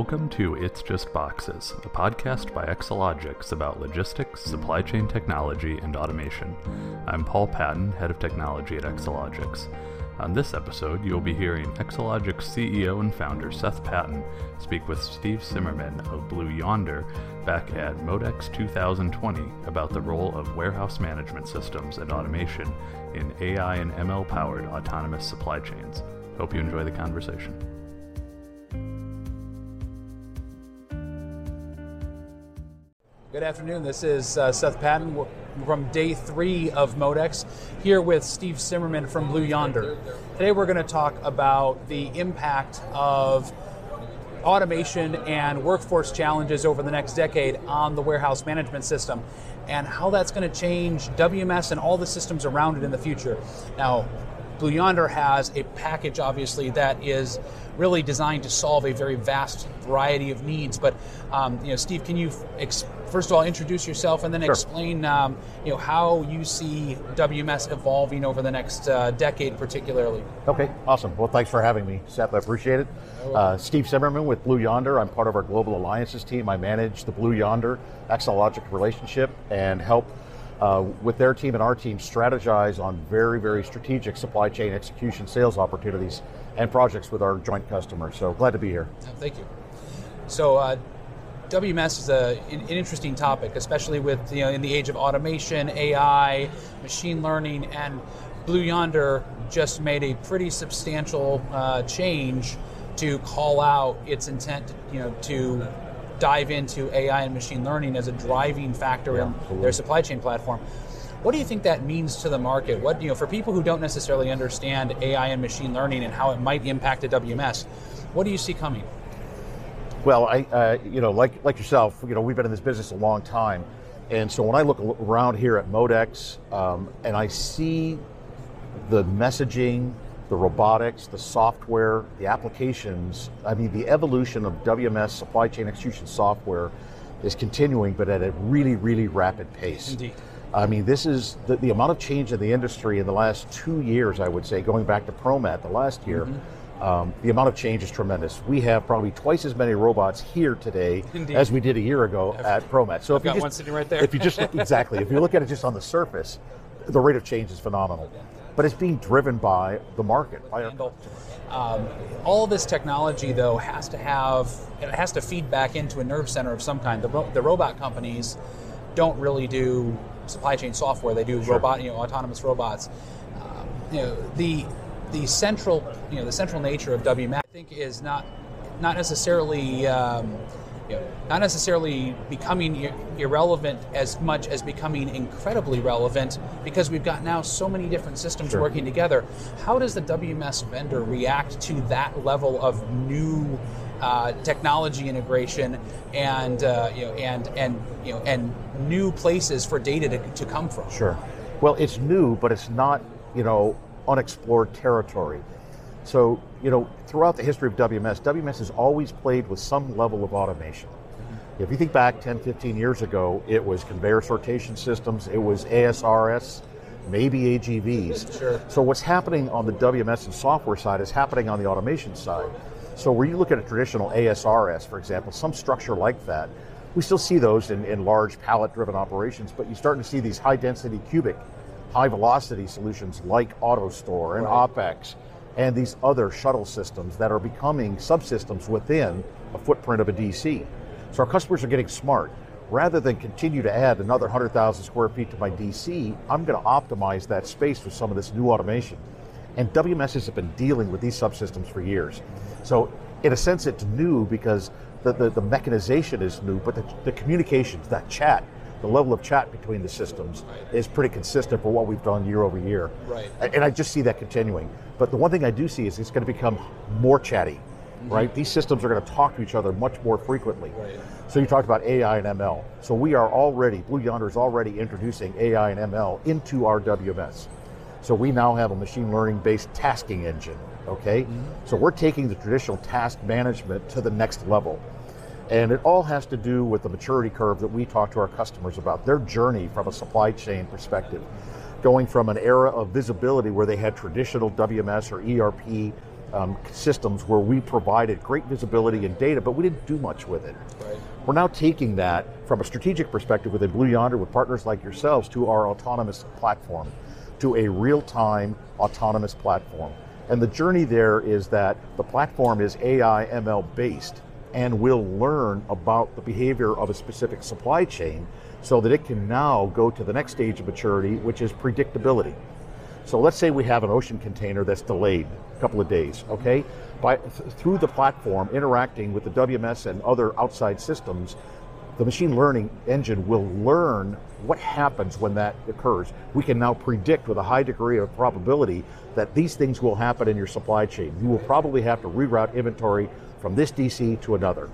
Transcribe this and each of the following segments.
Welcome to It's Just Boxes, a podcast by Accelogix about logistics, supply chain technology, and automation. I'm Paul Patton, head of technology at Accelogix. On this episode, you'll be hearing Accelogix CEO and founder Seth Patin speak with Steve Simmerman of Blue Yonder back at Modex 2020 about the role of warehouse management systems and automation in AI and ML powered autonomous supply chains. Hope you enjoy the conversation. Good afternoon. This is uh, Seth Patin from day three of Modex, here with Steve Simmerman from Blue Yonder. Today we're going to talk about the impact of automation and workforce challenges over the next decade on the warehouse management system and how that's going to change WMS and all the systems around it in the future. Now, Blue Yonder has a package, obviously, that is really designed to solve a very vast variety of needs. But, um, you know, Steve, can you first of all introduce yourself and then sure. explain, um, you know, how you see WMS evolving over the next uh, decade, particularly? Okay, awesome. Well, thanks for having me, Seth. I appreciate it. Uh, Steve Simmerman with Blue Yonder. I'm part of our global alliances team. I manage the Blue Yonder Accelogix relationship and help uh, with their team and our team strategize on very, very strategic supply chain execution sales opportunities and projects with our joint customers. So glad to be here. Thank you. So, uh, WMS is a, an interesting topic, especially with you know in the age of automation, AI, machine learning, and Blue Yonder just made a pretty substantial uh, change to call out its intent, you know, to dive into AI and machine learning as a driving factor Yeah, in absolutely. their supply chain platform. What do you think that means to the market? What you know, for people who don't necessarily understand AI and machine learning and how it might impact a WMS, what do you see coming? Well, I, uh, you know, like like yourself, you know, we've been in this business a long time, and so when I look around here at Modex, um, and I see the messaging, the robotics, the software, the applications, I mean, the evolution of WMS supply chain execution software is continuing, but at a really, really rapid pace. Indeed. I mean, this is the, the amount of change in the industry in the last two years, I would say, going back to ProMat the last year. Um, the amount of change is tremendous. We have probably twice as many robots here today Indeed. as we did a year ago at ProMat. So I've if you got just, one sitting right there. If you just look, exactly, if you look at it just on the surface, the rate of change is phenomenal. But it's being driven by the market. By our. Um, all this technology, though, has to have it has to feed back into a nerve center of some kind. The, ro- the robot companies don't really do supply chain software; they do Sure. robot, you know, autonomous robots. Um, you know, the the central, you know, the central nature of WMAP, I think, is not not necessarily. Um, you know, not necessarily becoming ir- irrelevant as much as becoming incredibly relevant because we've got now so many different systems Sure. working together. How does the WMS vendor react to that level of new uh, technology integration and uh, you know and and you know and new places for data to, to come from? Sure. Well, it's new, but it's not, you know, unexplored territory. So, you know, throughout the history of WMS, WMS has always played with some level of automation. Mm-hmm. If you think back 10, 15 years ago, it was conveyor sortation systems, it was ASRS, maybe AGVs. Sure. So what's happening on the WMS and software side is happening on the automation side. So where you look at a traditional ASRS, for example, some structure like that, we still see those in, in large pallet-driven operations, but you're starting to see these high-density cubic, high-velocity solutions like AutoStore and OpEx, and these other shuttle systems that are becoming subsystems within a footprint of a DC. So our customers are getting smart. Rather than continue to add another 100,000 square feet to my DC, I'm going to optimize that space with some of this new automation. And WMS has been dealing with these subsystems for years. So in a sense, it's new because the, the, the mechanization is new, but the, the communications, that chat, the level of chat between the systems is pretty consistent for what we've done year over year. Right. And I just see that continuing. But the one thing I do see is it's going to become more chatty, mm-hmm. right? These systems are going to talk to each other much more frequently. Right. So you talked about AI and ML. So we are already, Blue Yonder is already introducing AI and ML into our WMS. So we now have a machine learning based tasking engine, okay? Mm-hmm. So we're taking the traditional task management to the next level. And it all has to do with the maturity curve that we talk to our customers about, their journey from a supply chain perspective, going from an era of visibility where they had traditional WMS or ERP um, systems where we provided great visibility and data, but we didn't do much with it. Right. We're now taking that from a strategic perspective within Blue Yonder with partners like yourselves to our autonomous platform, to a real time autonomous platform. And the journey there is that the platform is AI ML based and will learn about the behavior of a specific supply chain so that it can now go to the next stage of maturity, which is predictability. So let's say we have an ocean container that's delayed a couple of days, okay? By, th- through the platform, interacting with the WMS and other outside systems, the machine learning engine will learn what happens when that occurs. We can now predict with a high degree of probability that these things will happen in your supply chain. You will probably have to reroute inventory from this DC to another.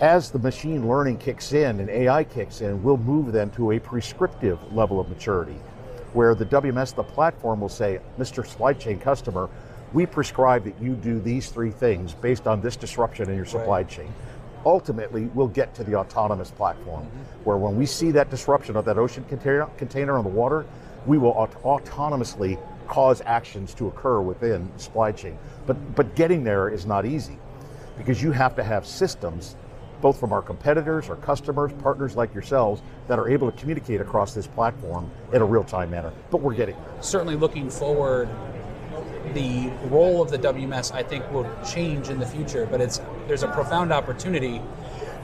As the machine learning kicks in and AI kicks in, we'll move then to a prescriptive level of maturity where the WMS, the platform will say, Mr. Supply Chain customer, we prescribe that you do these three things based on this disruption in your supply Right. chain. Ultimately, we'll get to the autonomous platform, mm-hmm. where when we see that disruption of that ocean container, container on the water, we will aut- autonomously cause actions to occur within the supply chain. But, but getting there is not easy because you have to have systems, both from our competitors, our customers, partners like yourselves, that are able to communicate across this platform in a real time manner. But we're getting there. certainly looking forward, the role of the WMS I think will change in the future, but it's there's a profound opportunity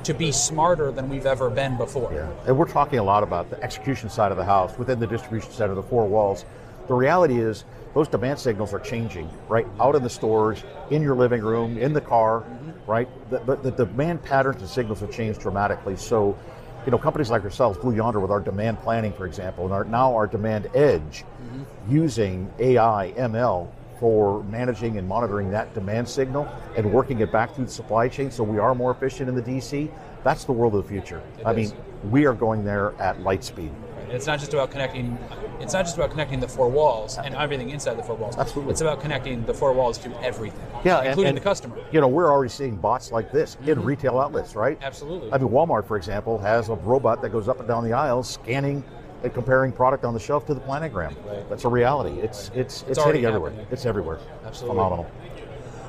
to be smarter than we've ever been before. Yeah. And we're talking a lot about the execution side of the house within the distribution center, the four walls. The reality is those demand signals are changing, right? Out in the stores, in your living room, in the car, mm-hmm. right? The, the, the demand patterns and signals have changed dramatically. So, you know, companies like ourselves, Blue Yonder, with our demand planning, for example, and our, now our demand edge, mm-hmm. using AI, ML for managing and monitoring that demand signal and working it back through the supply chain so we are more efficient in the DC. That's the world of the future. I is. mean, we are going there at light speed. And it's not just about connecting. It's not just about connecting the four walls and everything inside the four walls. Absolutely. It's about connecting the four walls to everything, Yeah, including and, the customer. You know, we're already seeing bots like this in retail outlets, right? Absolutely. I mean, Walmart, for example, has a robot that goes up and down the aisles, scanning and comparing product on the shelf to the planogram. Right. That's a reality. It's it's it's, already hitting everywhere. happening. It's everywhere. Absolutely. Phenomenal.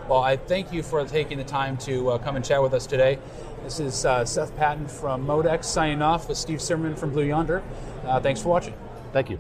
Well, I thank you for taking the time to uh, come and chat with us today. This is uh, Seth Patin from Modex signing off with Steve Simmerman from Blue Yonder. Uh, thanks for watching. Thank you.